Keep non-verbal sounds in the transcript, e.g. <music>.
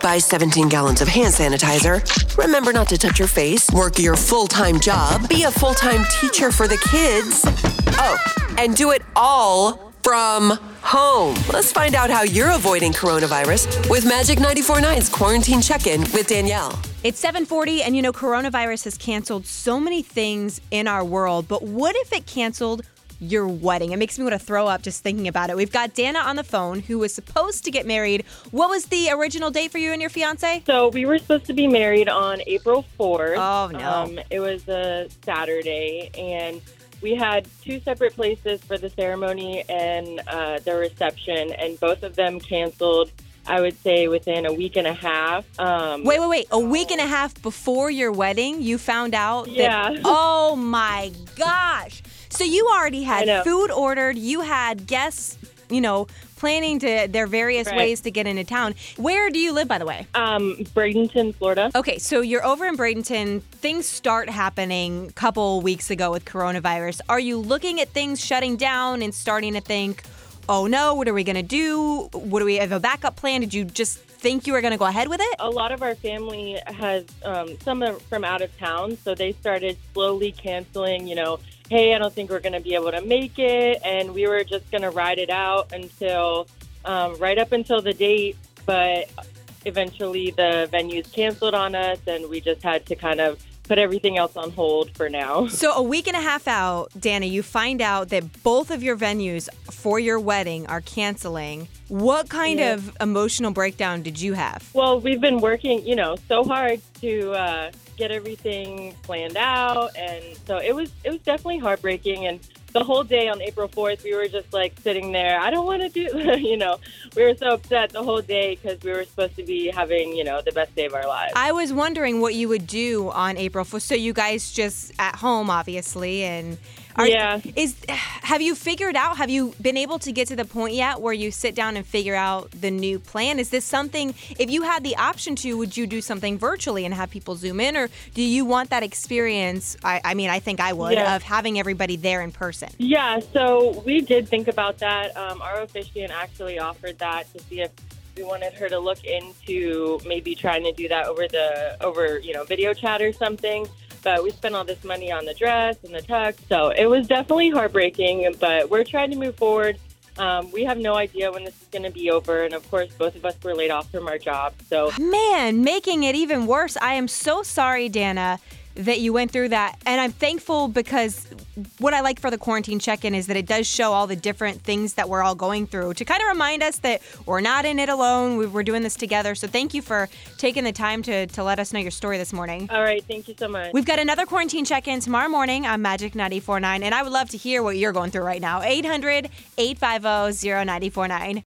Buy 17 gallons of hand sanitizer. Remember not to touch your face. Work your full time job. Be a full time teacher for the kids. Oh, and do it all from home. Let's find out how you're avoiding coronavirus with Magic 94.9's Quarantine Check In with Danielle. It's 7:40 and you know coronavirus has canceled so many things in our world, but what if it canceled your wedding? It makes me want to throw up just thinking about it. We've got Danna on the phone who was supposed to get married. What was the original date for you and your fiance? So we were supposed to be married on April 4th. Oh, no. Um, it was a Saturday, and we had two separate places for the ceremony and uh, the reception, and both of them canceled. I would say within a week and a half. Um, Wait, wait, wait. A week and a half before your wedding, you found out Yeah. that <laughs> Oh my gosh. So you already had food ordered, you had guests, you know, planning to their various Right. ways to get into town. Where do you live by the way? Um, Bradenton, Florida. Okay, so you're over in Bradenton. Things start happening a couple weeks ago with coronavirus. Are you looking at things shutting down and starting to think, oh no, what are we going to do? What do we have a backup plan? Did you just think you were going to go ahead with it? A lot of our family has um, some from out of town, so they started slowly canceling. You know, hey, I don't think we're going to be able to make it, and we were just going to ride it out until um, right up until the date. But eventually, the venues canceled on us, and we just had to kind of put everything else on hold for now. <laughs> So a week and a half out, Danna, you find out that both of your venues for your wedding are canceling. What kind Yeah. of emotional breakdown did you have? Well, we've been working, you know, so hard to uh, get everything planned out, and so it was it was definitely heartbreaking. And the whole day on April fourth, we were just like sitting there. I don't want to do, <laughs> you know, we were so upset the whole day because we were supposed to be having, you know, the best day of our lives. I was wondering what you would do on April 4th. So you guys just at home, obviously, and are, Yeah. Is have you figured out? Have you been able to get to the point yet where you sit down and figure out the new plan? Is this something? If you had the option to, would you do something virtually and have people zoom in, or do you want that experience? I, I mean, I think I would Yeah. of having everybody there in person. Yeah, so we did think about that. Um, our officiant actually offered that to see if we wanted her to look into maybe trying to do that over the over you know video chat or something. But we spent all this money on the dress and the tux, so it was definitely heartbreaking. But we're trying to move forward. Um, we have no idea when this is going to be over, and of course, both of us were laid off from our jobs. So Man, making it even worse. I am so sorry, Danna, that you went through that. And I'm thankful because what I like for the quarantine check in is that it does show all the different things that we're all going through to kind of remind us that we're not in it alone. We- We're doing this together. So thank you for taking the time to, to let us know your story this morning. all right, thank you so much. We've got another quarantine check in tomorrow morning on Magic 949. And I would love to hear what you're going through right now. 800 850 0949.